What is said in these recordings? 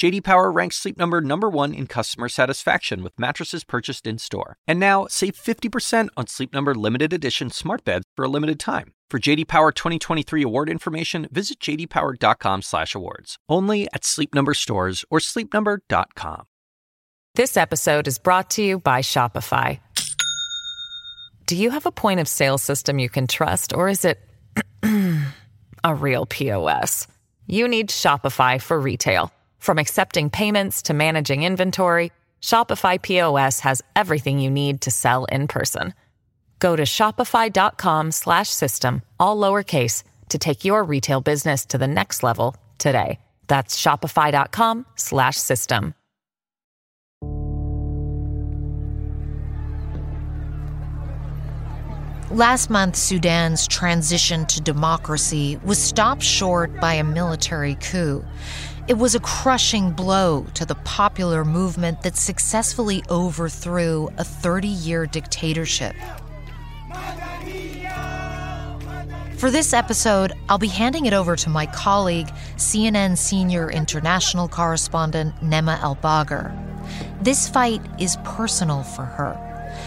JD Power ranks Sleep Number number 1 in customer satisfaction with mattresses purchased in-store. And now, save 50% on Sleep Number limited edition smart beds for a limited time. For JD Power 2023 award information, visit jdpower.com/awards. Only at Sleep Number stores or sleepnumber.com. This episode is brought to you by Shopify. Do you have a point of sale system you can trust or is it a real POS? You need Shopify for retail. From accepting payments to managing inventory, Shopify POS has everything you need to sell in person. Go to shopify.com slash system, all lowercase, to take your retail business to the next level today. That's shopify.com slash system. Last month, Sudan's transition to democracy was stopped short by a military coup. It was a crushing blow to the popular movement that successfully overthrew a 30 year dictatorship. For this episode, I'll be handing it over to my colleague, CNN senior international correspondent Nima Elbagir. This fight is personal for her.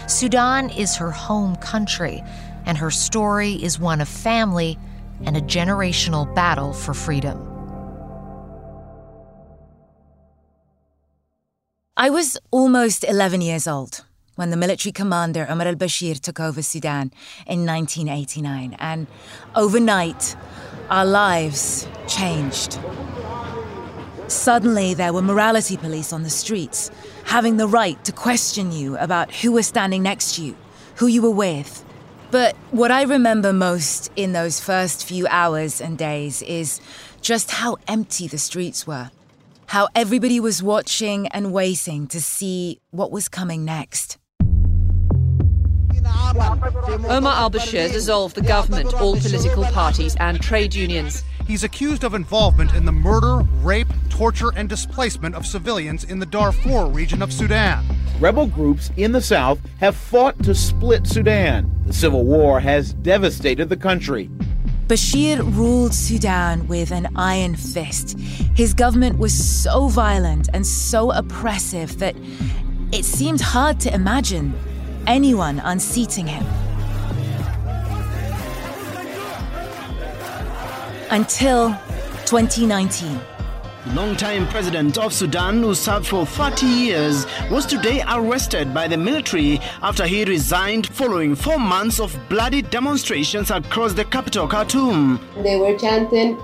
Sudan is her home country, and her story is one of family and a generational battle for freedom. I was almost 11 years old when the military commander Omar al Bashir took over Sudan in 1989, and overnight, our lives changed. Suddenly, there were morality police on the streets, having the right to question you about who was standing next to you, who you were with. But what I remember most in those first few hours and days is just how empty the streets were, how everybody was watching and waiting to see what was coming next. Omar al Bashir dissolved the government, all political parties, and trade unions. He's accused of involvement in the murder, rape, torture, and displacement of civilians in the Darfur region of Sudan. Rebel groups in the south have fought to split Sudan. The civil war has devastated the country. Bashir ruled Sudan with an iron fist. His government was so violent and so oppressive that it seemed hard to imagine anyone unseating him. Until 2019. Longtime president of Sudan, who served for 30 years, was today arrested by the military after he resigned following four months of bloody demonstrations across the capital, Khartoum. They were chanting,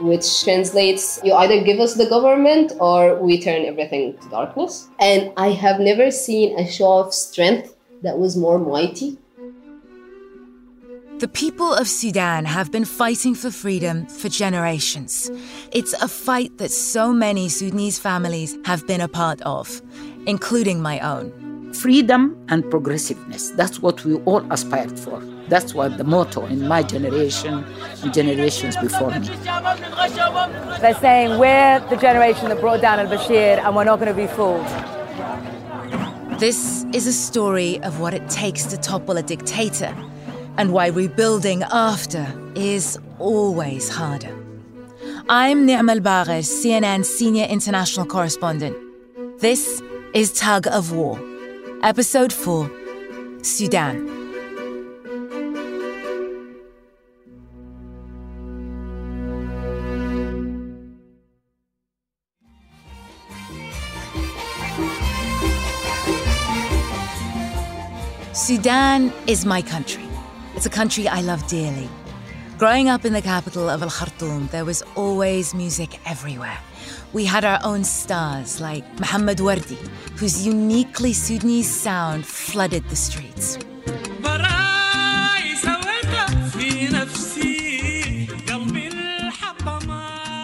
which translates, you either give us the government or we turn everything to darkness. And I have never seen a show of strength that was more mighty the people of Sudan have been fighting for freedom for generations. It's a fight that so many Sudanese families have been a part of, including my own. Freedom and progressiveness. That's what we all aspired for. That's what the motto in my generation and generations before me. They're saying we're the generation that brought down al Bashir and we're not going to be fooled. This is a story of what it takes to topple a dictator and why rebuilding after is always harder. I'm Nima Elbagir, CNN senior international correspondent. This is Tug of War, Episode 4 Sudan. Sudan is my country. It's a country I love dearly. Growing up in the capital of Al Khartoum, there was always music everywhere. We had our own stars like Mohammed Wardi, whose uniquely Sudanese sound flooded the streets.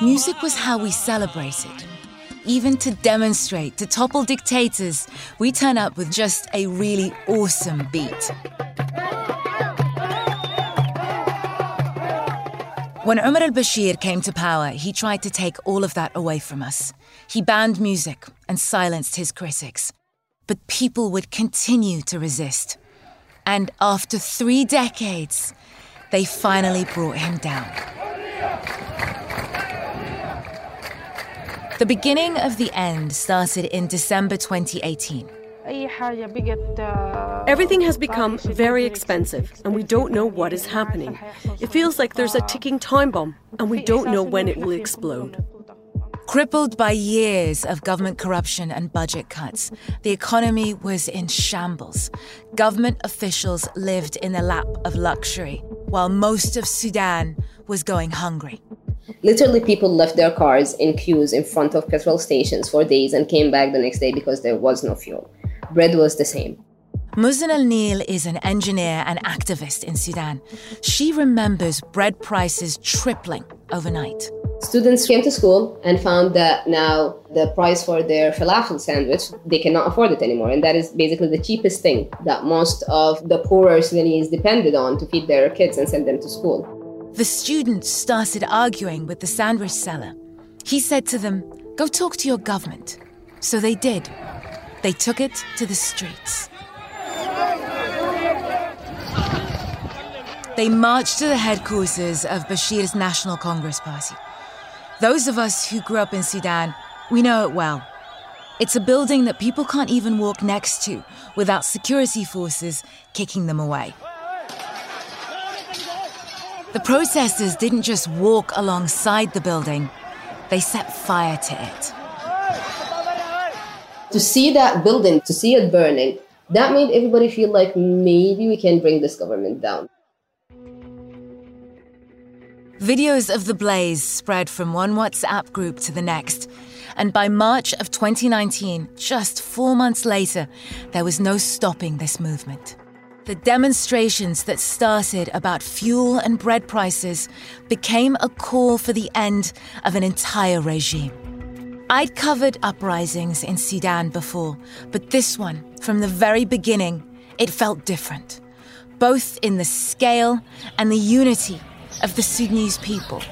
Music was how we celebrated. Even to demonstrate, to topple dictators, we turn up with just a really awesome beat. When Umar al Bashir came to power, he tried to take all of that away from us. He banned music and silenced his critics. But people would continue to resist. And after three decades, they finally brought him down. The beginning of the end started in December 2018. Everything has become very expensive, and we don't know what is happening. It feels like there's a ticking time bomb, and we don't know when it will explode. Crippled by years of government corruption and budget cuts, the economy was in shambles. Government officials lived in the lap of luxury, while most of Sudan was going hungry. Literally, people left their cars in queues in front of petrol stations for days and came back the next day because there was no fuel bread was the same. Muzan Al Nil is an engineer and activist in Sudan. She remembers bread prices tripling overnight. Students came to school and found that now the price for their falafel sandwich, they cannot afford it anymore. And that is basically the cheapest thing that most of the poorer Sudanese depended on to feed their kids and send them to school. The students started arguing with the sandwich seller. He said to them, Go talk to your government. So they did. They took it to the streets. They marched to the headquarters of Bashir's National Congress Party. Those of us who grew up in Sudan, we know it well. It's a building that people can't even walk next to without security forces kicking them away. The protesters didn't just walk alongside the building, they set fire to it. To see that building, to see it burning, that made everybody feel like maybe we can bring this government down. Videos of the blaze spread from one WhatsApp group to the next. And by March of 2019, just four months later, there was no stopping this movement. The demonstrations that started about fuel and bread prices became a call for the end of an entire regime. I'd covered uprisings in Sudan before, but this one, from the very beginning, it felt different, both in the scale and the unity of the Sudanese people.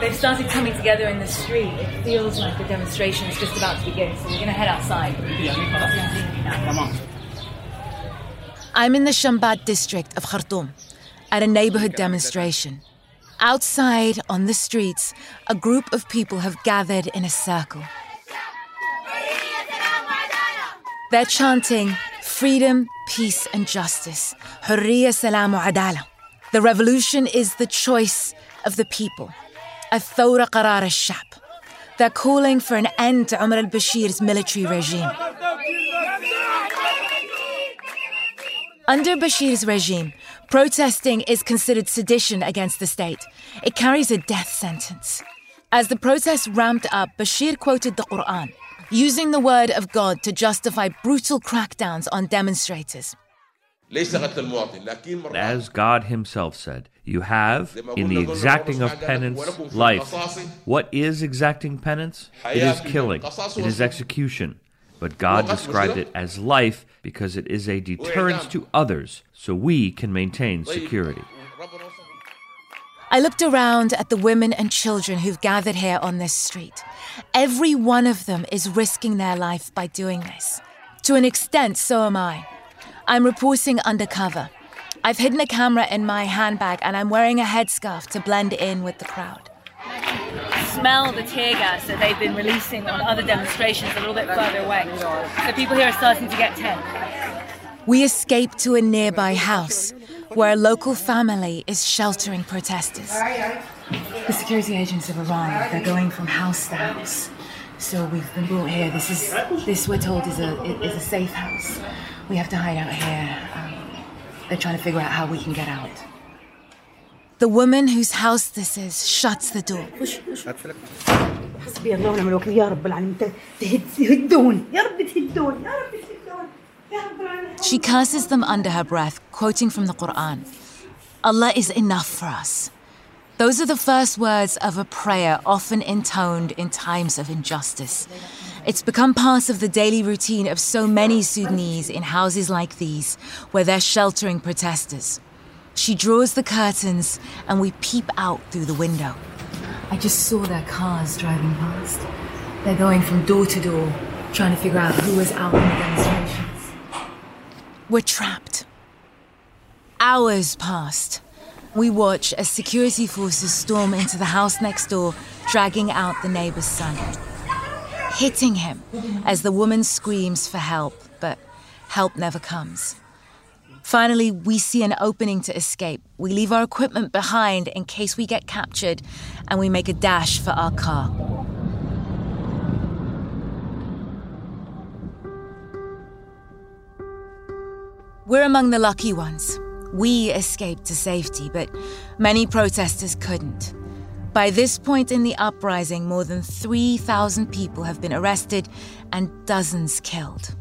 They've started coming together in the street. It feels like the demonstration is just about to begin, so we're going to head outside. Come on. I'm in the Shambat district of Khartoum at a neighborhood demonstration. Outside on the streets, a group of people have gathered in a circle. They're chanting freedom, peace, and justice. Hurriya salamu adala. The revolution is the choice of the people. A qarar al-shab. They're calling for an end to Umar al-Bashir's military regime. Under Bashir's regime, protesting is considered sedition against the state. It carries a death sentence. As the protests ramped up, Bashir quoted the Quran, using the word of God to justify brutal crackdowns on demonstrators. As God Himself said, you have, in the exacting of penance, life. What is exacting penance? It is killing, it is execution. But God described it as life because it is a deterrence to others so we can maintain security. I looked around at the women and children who've gathered here on this street. Every one of them is risking their life by doing this. To an extent, so am I. I'm reporting undercover. I've hidden a camera in my handbag and I'm wearing a headscarf to blend in with the crowd smell the tear gas that they've been releasing on other demonstrations a little bit further away. So people here are starting to get tense. We escape to a nearby house where a local family is sheltering protesters. The security agents have arrived. They're going from house to house. So we've been brought here. This is this we're told is a is a safe house. We have to hide out here. Um, they're trying to figure out how we can get out. The woman whose house this is shuts the door. She curses them under her breath, quoting from the Quran Allah is enough for us. Those are the first words of a prayer often intoned in times of injustice. It's become part of the daily routine of so many Sudanese in houses like these, where they're sheltering protesters. She draws the curtains and we peep out through the window. I just saw their cars driving past. They're going from door to door, trying to figure out who was out in the demonstrations. We're trapped. Hours passed. We watch as security forces storm into the house next door, dragging out the neighbor's son. Hitting him as the woman screams for help, but help never comes. Finally, we see an opening to escape. We leave our equipment behind in case we get captured, and we make a dash for our car. We're among the lucky ones. We escaped to safety, but many protesters couldn't. By this point in the uprising, more than 3,000 people have been arrested and dozens killed.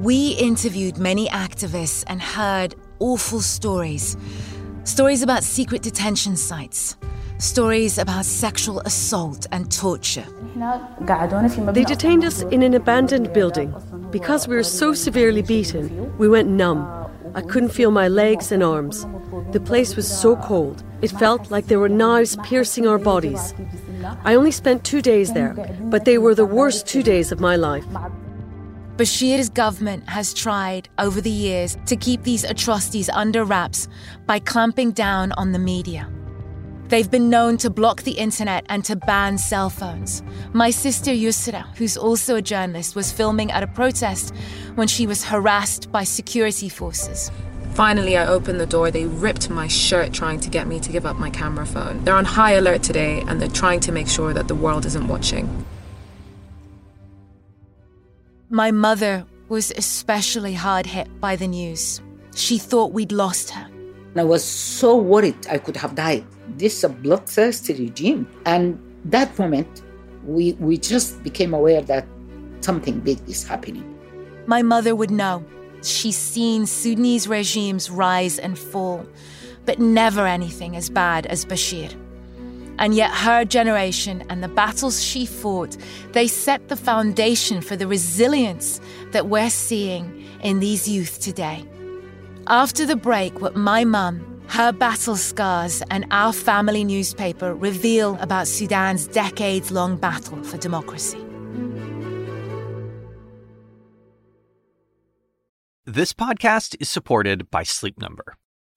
We interviewed many activists and heard awful stories. Stories about secret detention sites, stories about sexual assault and torture. They detained us in an abandoned building. Because we were so severely beaten, we went numb. I couldn't feel my legs and arms. The place was so cold, it felt like there were knives piercing our bodies. I only spent two days there, but they were the worst two days of my life. Bashir's government has tried over the years to keep these atrocities under wraps by clamping down on the media. They've been known to block the internet and to ban cell phones. My sister Yusra, who's also a journalist, was filming at a protest when she was harassed by security forces. Finally, I opened the door. They ripped my shirt trying to get me to give up my camera phone. They're on high alert today and they're trying to make sure that the world isn't watching. My mother was especially hard hit by the news. She thought we'd lost her. I was so worried I could have died. This is a bloodthirsty regime. And that moment, we, we just became aware that something big is happening. My mother would know. She's seen Sudanese regimes rise and fall, but never anything as bad as Bashir. And yet, her generation and the battles she fought, they set the foundation for the resilience that we're seeing in these youth today. After the break, what my mum, her battle scars, and our family newspaper reveal about Sudan's decades long battle for democracy. This podcast is supported by Sleep Number.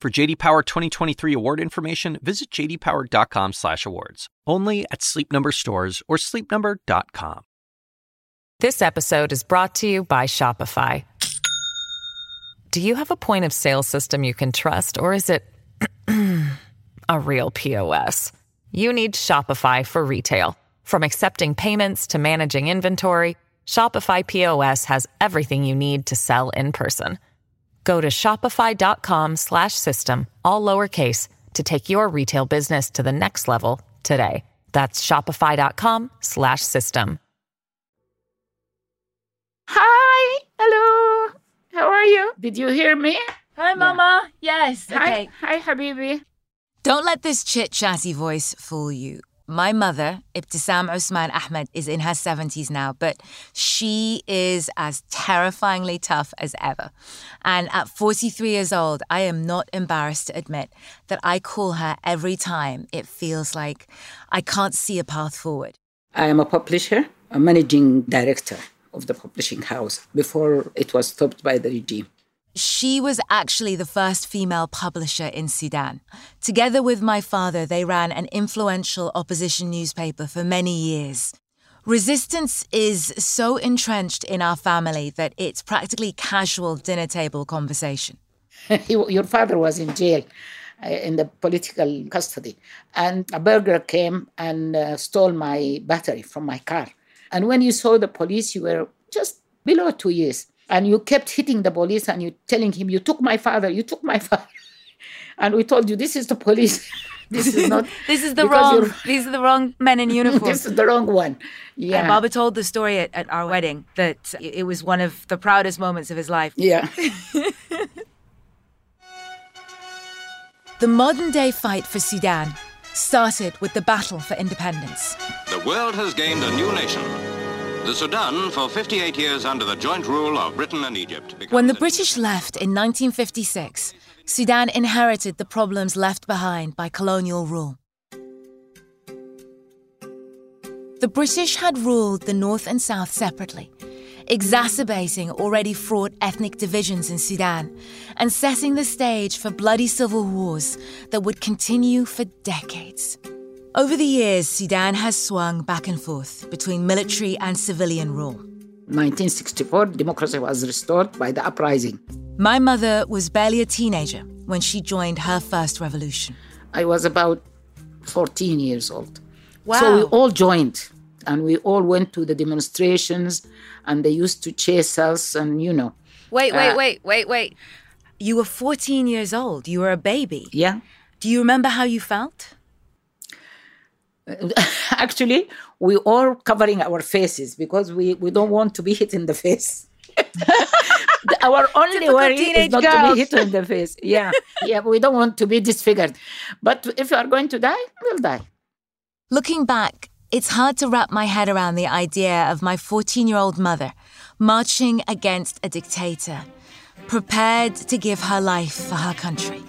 For JD Power 2023 award information, visit jdpower.com/awards. Only at Sleep Number stores or sleepnumber.com. This episode is brought to you by Shopify. Do you have a point of sale system you can trust, or is it a real POS? You need Shopify for retail. From accepting payments to managing inventory, Shopify POS has everything you need to sell in person. Go to shopify.com slash system, all lowercase, to take your retail business to the next level today. That's shopify.com slash system. Hi, hello. How are you? Did you hear me? Hi, Mama. Yes. Hi, Okay. hi, Habibi. Don't let this chit chatty voice fool you. My mother, Ibtisam Usman Ahmed, is in her 70s now, but she is as terrifyingly tough as ever. And at 43 years old, I am not embarrassed to admit that I call her every time it feels like I can't see a path forward. I am a publisher, a managing director of the publishing house before it was stopped by the regime. She was actually the first female publisher in Sudan. Together with my father, they ran an influential opposition newspaper for many years. Resistance is so entrenched in our family that it's practically casual dinner table conversation. Your father was in jail uh, in the political custody, and a burglar came and uh, stole my battery from my car. And when you saw the police, you were just below two years. And you kept hitting the police and you telling him, You took my father, you took my father. and we told you, This is the police. this is not. this is the wrong. These are the wrong men in uniform. this is the wrong one. Yeah. And Baba told the story at, at our wedding that it was one of the proudest moments of his life. Yeah. the modern day fight for Sudan started with the battle for independence. The world has gained a new nation. The Sudan, for 58 years under the joint rule of Britain and Egypt. When the British left in 1956, Sudan inherited the problems left behind by colonial rule. The British had ruled the North and South separately, exacerbating already fraught ethnic divisions in Sudan and setting the stage for bloody civil wars that would continue for decades. Over the years, Sudan has swung back and forth between military and civilian rule. 1964, democracy was restored by the uprising. My mother was barely a teenager when she joined her first revolution. I was about 14 years old. Wow. So we all joined and we all went to the demonstrations and they used to chase us and you know. Wait, wait, uh, wait, wait, wait. You were 14 years old. You were a baby. Yeah. Do you remember how you felt? Actually, we all covering our faces because we, we don't want to be hit in the face. our only worry is not girls. to be hit in the face. Yeah, yeah, we don't want to be disfigured. But if you are going to die, we'll die. Looking back, it's hard to wrap my head around the idea of my 14 year old mother marching against a dictator, prepared to give her life for her country.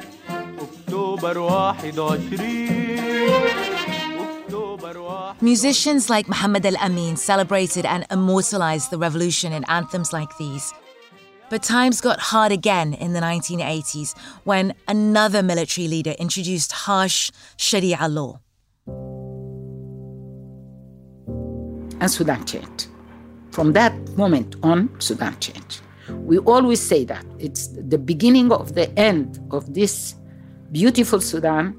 Musicians like Muhammad Al Amin celebrated and immortalized the revolution in anthems like these. But times got hard again in the 1980s when another military leader introduced harsh Sharia law. And Sudan changed. From that moment on, Sudan changed. We always say that it's the beginning of the end of this beautiful Sudan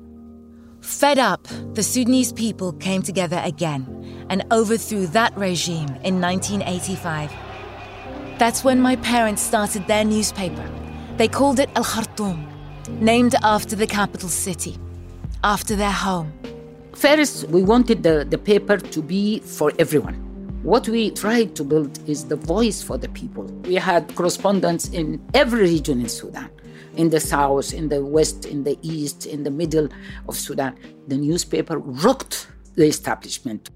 Fed up, the Sudanese people came together again and overthrew that regime in 1985. That's when my parents started their newspaper. They called it Al Khartoum, named after the capital city, after their home. First, we wanted the, the paper to be for everyone. What we tried to build is the voice for the people. We had correspondents in every region in Sudan in the south, in the west, in the east, in the middle of Sudan. The newspaper rocked the establishment.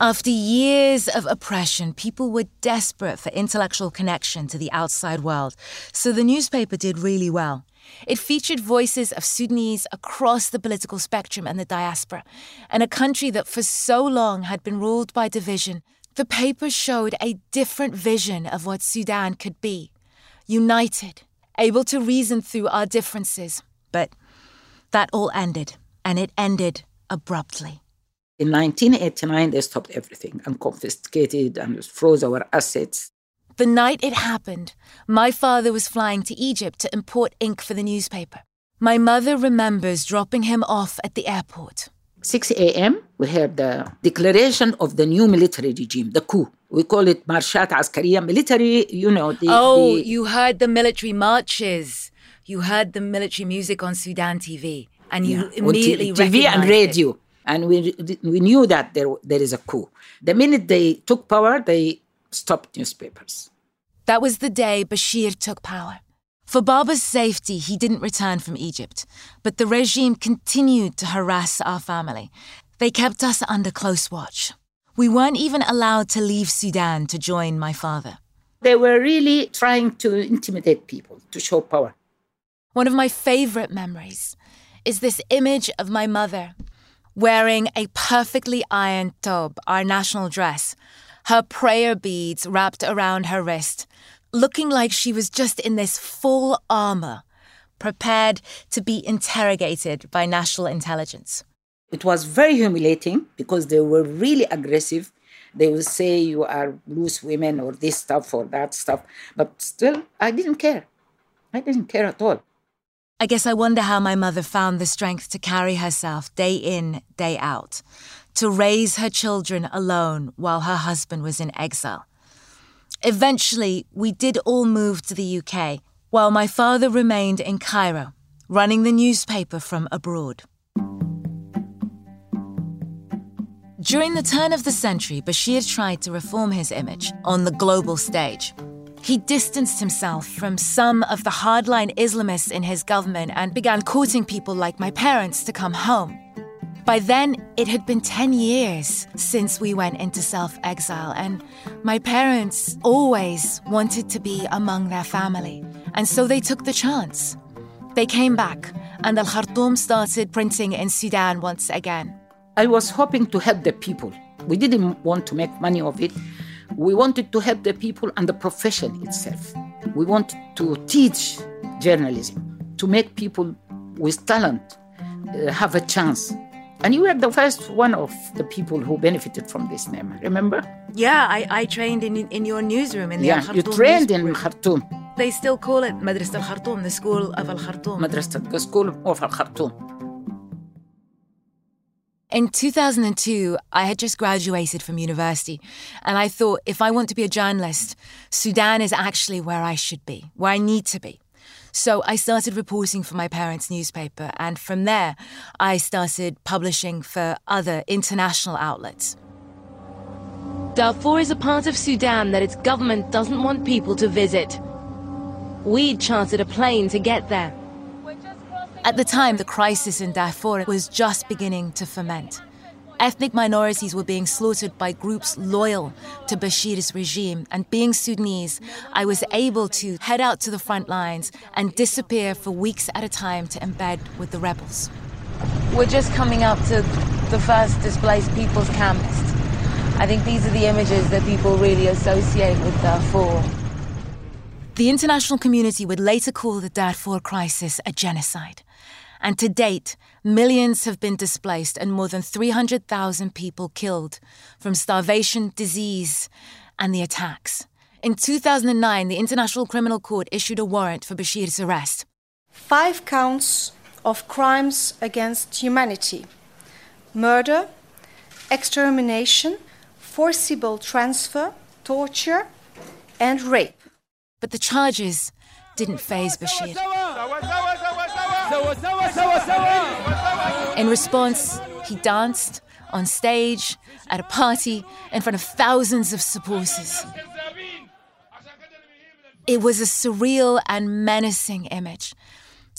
After years of oppression, people were desperate for intellectual connection to the outside world, so the newspaper did really well. It featured voices of Sudanese across the political spectrum and the diaspora, and a country that for so long had been ruled by division. The paper showed a different vision of what Sudan could be united, able to reason through our differences. But that all ended, and it ended abruptly. In 1989, they stopped everything and confiscated and froze our assets. The night it happened, my father was flying to Egypt to import ink for the newspaper. My mother remembers dropping him off at the airport. 6 a.m., we heard the declaration of the new military regime, the coup. We call it Marshat Askariya military, you know. The, oh, the, you heard the military marches. You heard the military music on Sudan TV. And you yeah, immediately on TV and radio. it. And we, we knew that there, there is a coup. The minute they took power, they stopped newspapers. That was the day Bashir took power. For Baba's safety, he didn't return from Egypt, but the regime continued to harass our family. They kept us under close watch. We weren't even allowed to leave Sudan to join my father. They were really trying to intimidate people, to show power. One of my favorite memories is this image of my mother wearing a perfectly ironed tob, our national dress, her prayer beads wrapped around her wrist, looking like she was just in this full armor, prepared to be interrogated by national intelligence. It was very humiliating because they were really aggressive. They would say you are loose women or this stuff or that stuff. But still, I didn't care. I didn't care at all. I guess I wonder how my mother found the strength to carry herself day in, day out, to raise her children alone while her husband was in exile. Eventually, we did all move to the UK, while my father remained in Cairo, running the newspaper from abroad. During the turn of the century, Bashir tried to reform his image on the global stage. He distanced himself from some of the hardline Islamists in his government and began courting people like my parents to come home. By then, it had been 10 years since we went into self exile, and my parents always wanted to be among their family. And so they took the chance. They came back, and Al Khartoum started printing in Sudan once again. I was hoping to help the people. We didn't want to make money of it. We wanted to help the people and the profession itself. We wanted to teach journalism, to make people with talent uh, have a chance and you were the first one of the people who benefited from this name, remember? Yeah, I, I trained in, in your newsroom in the Yeah, you trained in Khartoum. They still call it Madrasa al Khartoum, the school of Al Khartoum. Madrasa, the school of Al Khartoum. In 2002, I had just graduated from university, and I thought if I want to be a journalist, Sudan is actually where I should be, where I need to be. So I started reporting for my parents' newspaper, and from there, I started publishing for other international outlets. Darfur is a part of Sudan that its government doesn't want people to visit. We chartered a plane to get there. At the time, the crisis in Darfur was just beginning to ferment ethnic minorities were being slaughtered by groups loyal to Bashir's regime. And being Sudanese, I was able to head out to the front lines and disappear for weeks at a time to embed with the rebels. We're just coming up to the first displaced people's camps. I think these are the images that people really associate with Darfur. The international community would later call the Darfur crisis a genocide. And to date, millions have been displaced and more than 300,000 people killed from starvation, disease, and the attacks. In 2009, the International Criminal Court issued a warrant for Bashir's arrest. Five counts of crimes against humanity murder, extermination, forcible transfer, torture, and rape. But the charges didn't faze Bashir. In response, he danced on stage, at a party, in front of thousands of supporters. It was a surreal and menacing image.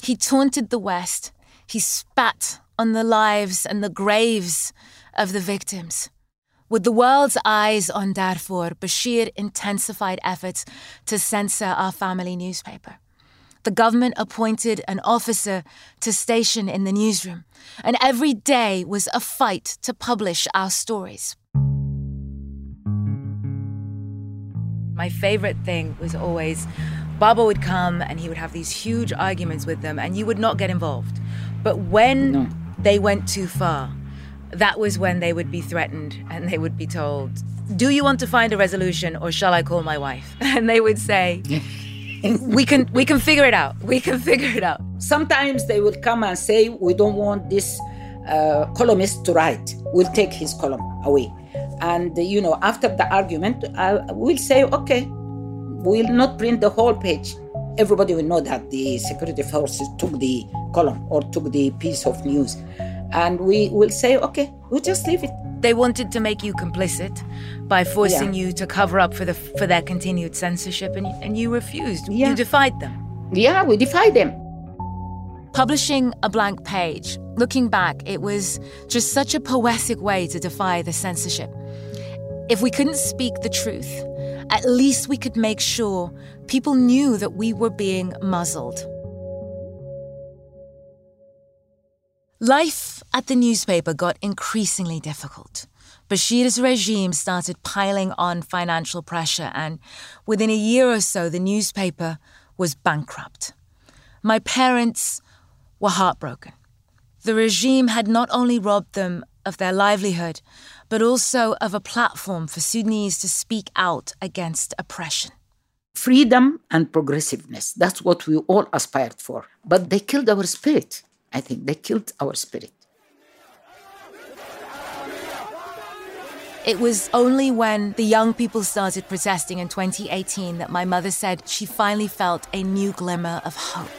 He taunted the West. He spat on the lives and the graves of the victims. With the world's eyes on Darfur, Bashir intensified efforts to censor our family newspaper the government appointed an officer to station in the newsroom, and every day was a fight to publish our stories. My favorite thing was always Baba would come and he would have these huge arguments with them, and you would not get involved. But when no. they went too far, that was when they would be threatened and they would be told, Do you want to find a resolution or shall I call my wife? And they would say, we can we can figure it out. We can figure it out. Sometimes they will come and say, "We don't want this uh, columnist to write. We'll take his column away." And you know, after the argument, I will say, "Okay, we'll not print the whole page." Everybody will know that the security forces took the column or took the piece of news, and we will say, "Okay, we'll just leave it." They wanted to make you complicit by forcing yeah. you to cover up for the for their continued censorship, and and you refused. Yeah. You defied them. Yeah, we defied them. Publishing a blank page, looking back, it was just such a poetic way to defy the censorship. If we couldn't speak the truth, at least we could make sure people knew that we were being muzzled. Life at the newspaper got increasingly difficult. Bashir's regime started piling on financial pressure, and within a year or so, the newspaper was bankrupt. My parents were heartbroken. The regime had not only robbed them of their livelihood, but also of a platform for Sudanese to speak out against oppression. Freedom and progressiveness. That's what we all aspired for. But they killed our spirit. I think they killed our spirit. It was only when the young people started protesting in 2018 that my mother said she finally felt a new glimmer of hope.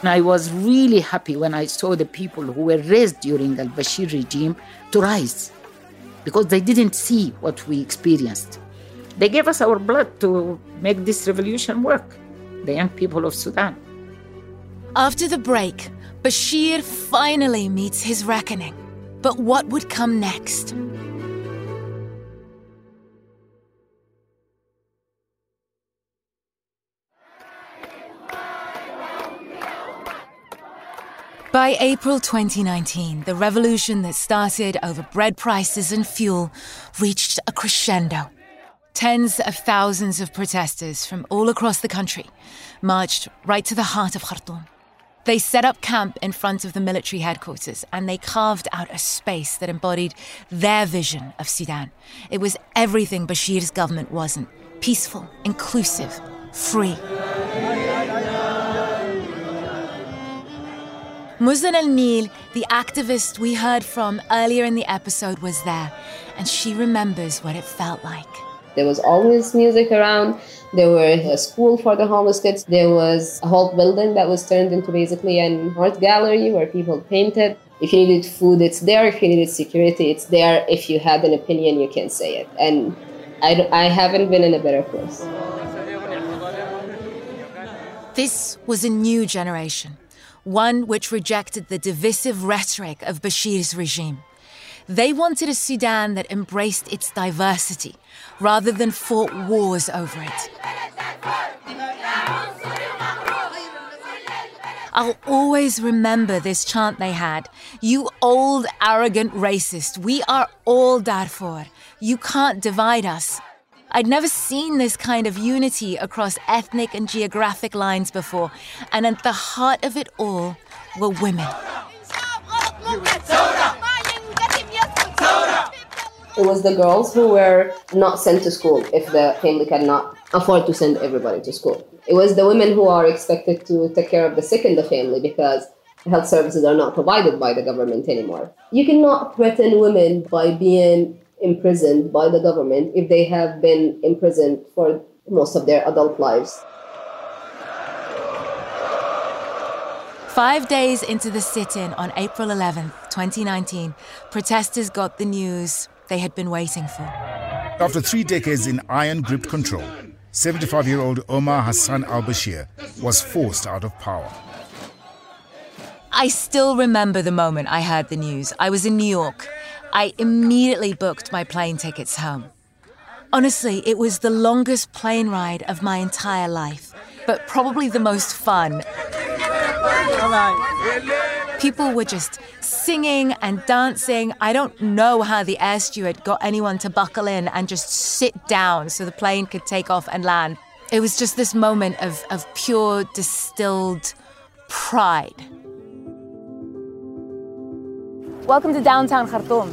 And I was really happy when I saw the people who were raised during the Bashir regime to rise because they didn't see what we experienced. They gave us our blood to make this revolution work, the young people of Sudan. After the break, Bashir finally meets his reckoning. But what would come next? By April 2019, the revolution that started over bread prices and fuel reached a crescendo. Tens of thousands of protesters from all across the country marched right to the heart of Khartoum. They set up camp in front of the military headquarters and they carved out a space that embodied their vision of Sudan. It was everything Bashir's government wasn't peaceful, inclusive, free. Muzan al Nil, the activist we heard from earlier in the episode, was there, and she remembers what it felt like. There was always music around. There was a school for the homeless kids. There was a whole building that was turned into basically an art gallery where people painted. If you needed food, it's there. If you needed security, it's there. If you had an opinion, you can say it. And I, I haven't been in a better place. This was a new generation one which rejected the divisive rhetoric of Bashir's regime. They wanted a Sudan that embraced its diversity rather than fought wars over it. I'll always remember this chant they had You old, arrogant racist, we are all Darfur. You can't divide us. I'd never seen this kind of unity across ethnic and geographic lines before, and at the heart of it all were women. It was the girls who were not sent to school if the family cannot afford to send everybody to school. It was the women who are expected to take care of the sick in the family because health services are not provided by the government anymore. You cannot threaten women by being imprisoned by the government if they have been imprisoned for most of their adult lives. Five days into the sit in on April 11, 2019, protesters got the news they had been waiting for. After three decades in iron gripped control, 75 year old Omar Hassan al Bashir was forced out of power. I still remember the moment I heard the news. I was in New York I immediately booked my plane tickets home. Honestly, it was the longest plane ride of my entire life, but probably the most fun. People were just singing and dancing. I don't know how the air steward got anyone to buckle in and just sit down so the plane could take off and land. It was just this moment of, of pure distilled pride. Welcome to downtown Khartoum.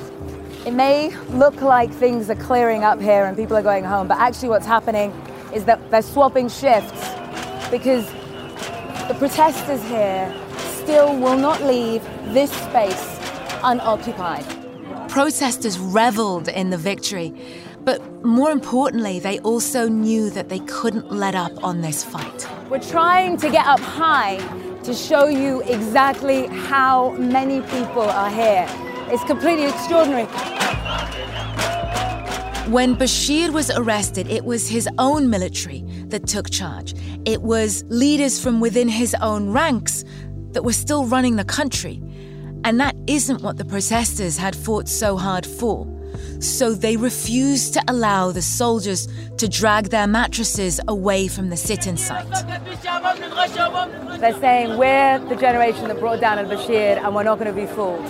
It may look like things are clearing up here and people are going home, but actually, what's happening is that they're swapping shifts because the protesters here still will not leave this space unoccupied. Protesters reveled in the victory, but more importantly, they also knew that they couldn't let up on this fight. We're trying to get up high to show you exactly how many people are here. It's completely extraordinary. When Bashir was arrested, it was his own military that took charge. It was leaders from within his own ranks that were still running the country. And that isn't what the protesters had fought so hard for. So they refused to allow the soldiers to drag their mattresses away from the sit in site. They're saying we're the generation that brought down al Bashir and we're not going to be fooled.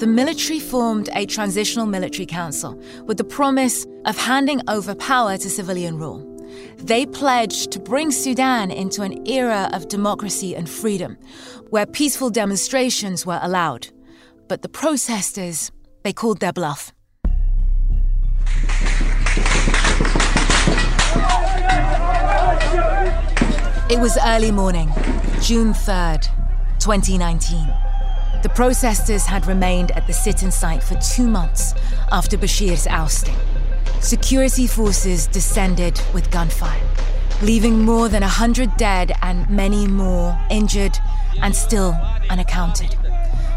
The military formed a transitional military council with the promise of handing over power to civilian rule. They pledged to bring Sudan into an era of democracy and freedom, where peaceful demonstrations were allowed. but the protesters, they called their bluff. It was early morning, June 3rd, 2019. The protesters had remained at the sit in site for two months after Bashir's ousting. Security forces descended with gunfire, leaving more than 100 dead and many more injured and still unaccounted.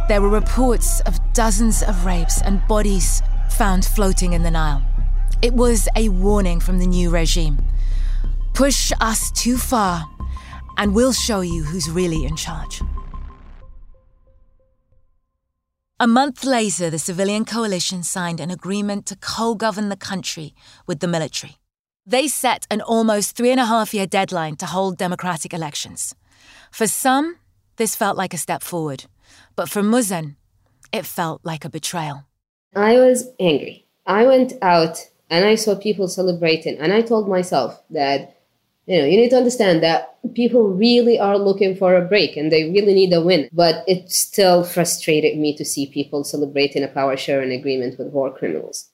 There were reports of dozens of rapes and bodies found floating in the Nile. It was a warning from the new regime. Push us too far, and we'll show you who's really in charge. A month later, the civilian coalition signed an agreement to co govern the country with the military. They set an almost three and a half year deadline to hold democratic elections. For some, this felt like a step forward, but for Muzan, it felt like a betrayal. I was angry. I went out and I saw people celebrating, and I told myself that, you know, you need to understand that people really are looking for a break and they really need a win. But it still frustrated me to see people celebrating a power sharing agreement with war criminals.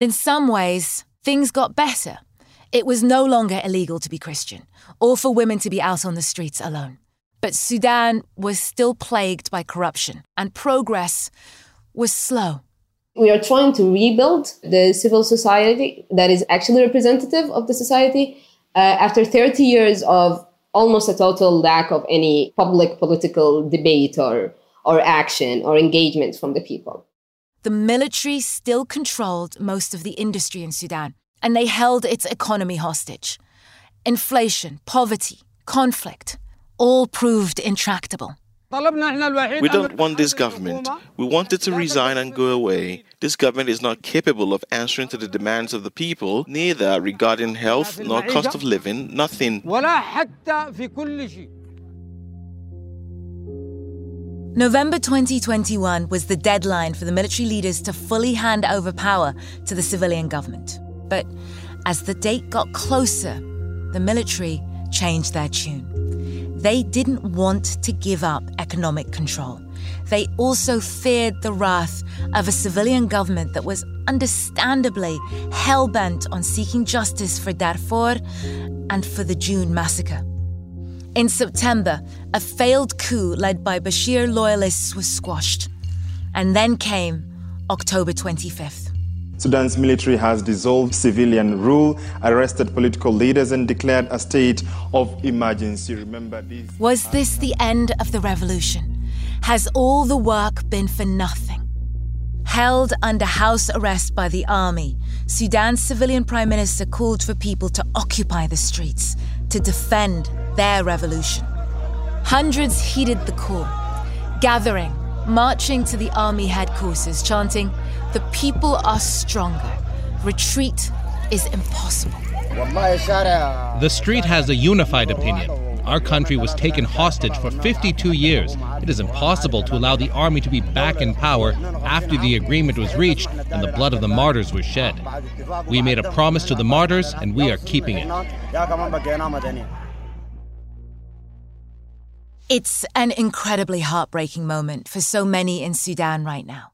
In some ways, things got better. It was no longer illegal to be Christian or for women to be out on the streets alone. But Sudan was still plagued by corruption, and progress was slow. We are trying to rebuild the civil society that is actually representative of the society uh, after 30 years of almost a total lack of any public political debate or, or action or engagement from the people. The military still controlled most of the industry in Sudan, and they held its economy hostage. Inflation, poverty, conflict, all proved intractable. We don't want this government. We want it to resign and go away. This government is not capable of answering to the demands of the people, neither regarding health nor cost of living, nothing. November 2021 was the deadline for the military leaders to fully hand over power to the civilian government. But as the date got closer, the military changed their tune. They didn't want to give up economic control. They also feared the wrath of a civilian government that was understandably hell bent on seeking justice for Darfur and for the June massacre. In September, a failed coup led by Bashir loyalists was squashed. And then came October 25th. Sudan's military has dissolved civilian rule, arrested political leaders, and declared a state of emergency. Remember this. Was this the end of the revolution? Has all the work been for nothing? Held under house arrest by the army, Sudan's civilian prime minister called for people to occupy the streets to defend their revolution. Hundreds heeded the call, gathering, marching to the army headquarters, chanting, the people are stronger. Retreat is impossible. The street has a unified opinion. Our country was taken hostage for 52 years. It is impossible to allow the army to be back in power after the agreement was reached and the blood of the martyrs was shed. We made a promise to the martyrs and we are keeping it. It's an incredibly heartbreaking moment for so many in Sudan right now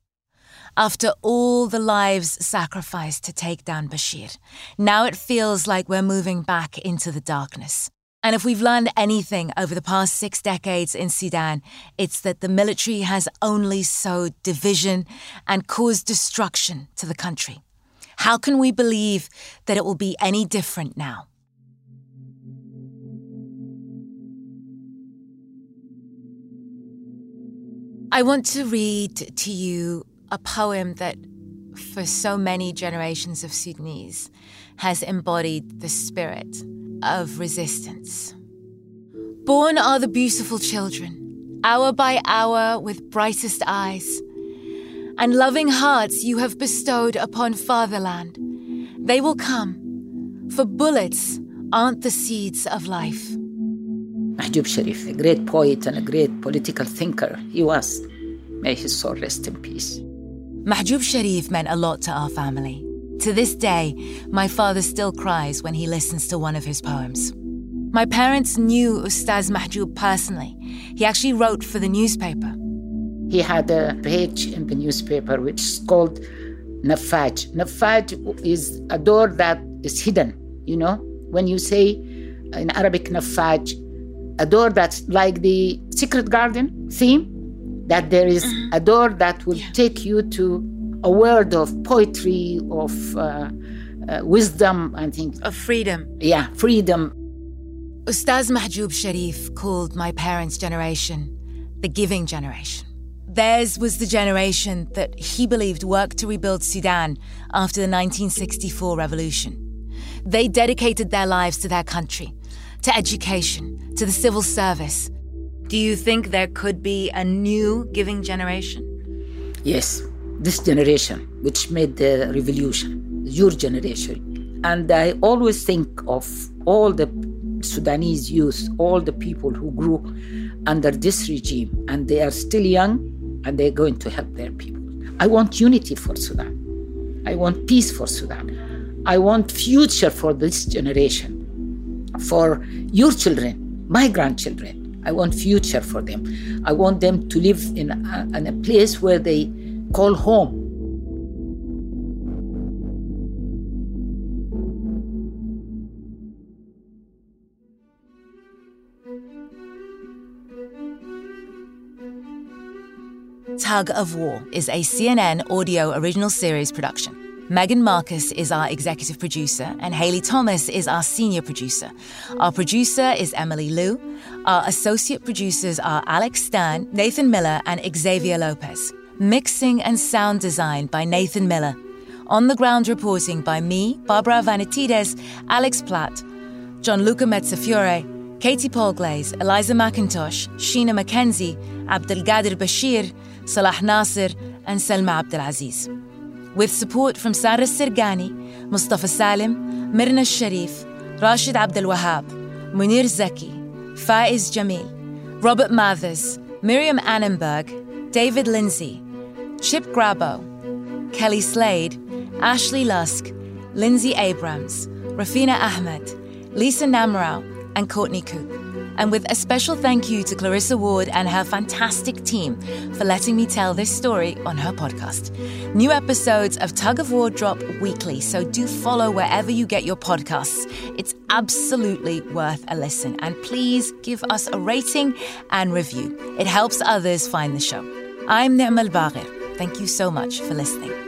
after all the lives sacrificed to take down Bashir. Now it feels like we're moving back into the darkness. And if we've learned anything over the past six decades in Sudan, it's that the military has only sowed division and caused destruction to the country. How can we believe that it will be any different now? I want to read to you a poem that, for so many generations of Sudanese, has embodied the spirit of resistance. Born are the beautiful children, hour by hour with brightest eyes, and loving hearts you have bestowed upon fatherland. They will come, for bullets aren't the seeds of life. Mahjoub Sharif, a great poet and a great political thinker, he was. May his soul rest in peace. Mahjoub Sharif meant a lot to our family. To this day, my father still cries when he listens to one of his poems. My parents knew Ustaz Mahjoub personally. He actually wrote for the newspaper. He had a page in the newspaper which is called Nafaj. Nafaj is a door that is hidden, you know. When you say in Arabic Nafaj, a door that's like the secret garden theme, that there is mm-hmm. a door that will yeah. take you to a world of poetry, of uh, uh, wisdom, and things. Of freedom. Yeah, freedom. Ustaz Mahjoub Sharif called my parents' generation the giving generation. Theirs was the generation that he believed worked to rebuild Sudan after the 1964 revolution. They dedicated their lives to their country, to education, to the civil service. Do you think there could be a new giving generation? Yes, this generation, which made the revolution, your generation. And I always think of all the Sudanese youth, all the people who grew under this regime, and they are still young and they're going to help their people. I want unity for Sudan. I want peace for Sudan. I want future for this generation, for your children, my grandchildren. I want future for them. I want them to live in a, in a place where they call home. Tug of War is a CNN audio original series production. Megan Marcus is our executive producer, and Haley Thomas is our senior producer. Our producer is Emily Liu. Our associate producers are Alex Stern, Nathan Miller, and Xavier Lopez. Mixing and sound design by Nathan Miller. On the ground reporting by me, Barbara Arvanitidis, Alex Platt, Gianluca Mezzofiore, Katie Polglase, Eliza Mackintosh, Sheena McKenzie, Abdelgadir Bashir, Salah Nasser, and Salma Abdelaziz. With support from Sarah Sirgany, Mustafa Salim, Mirna Sharif, Rashid Abdel Wahab, Munir Zaki, Faiz Jamil, Robert Mathers, Miriam Annenberg, David Lindsay, Chip Grabow, Kelly Slade, Ashley Lusk, Lindsay Abrams, Rafina Ahmed, Lisa Namerow, and Courtney Coupe and with a special thank you to Clarissa Ward and her fantastic team for letting me tell this story on her podcast. New episodes of Tug of War drop weekly, so do follow wherever you get your podcasts. It's absolutely worth a listen, and please give us a rating and review. It helps others find the show. I'm Nima Elbagir. Thank you so much for listening.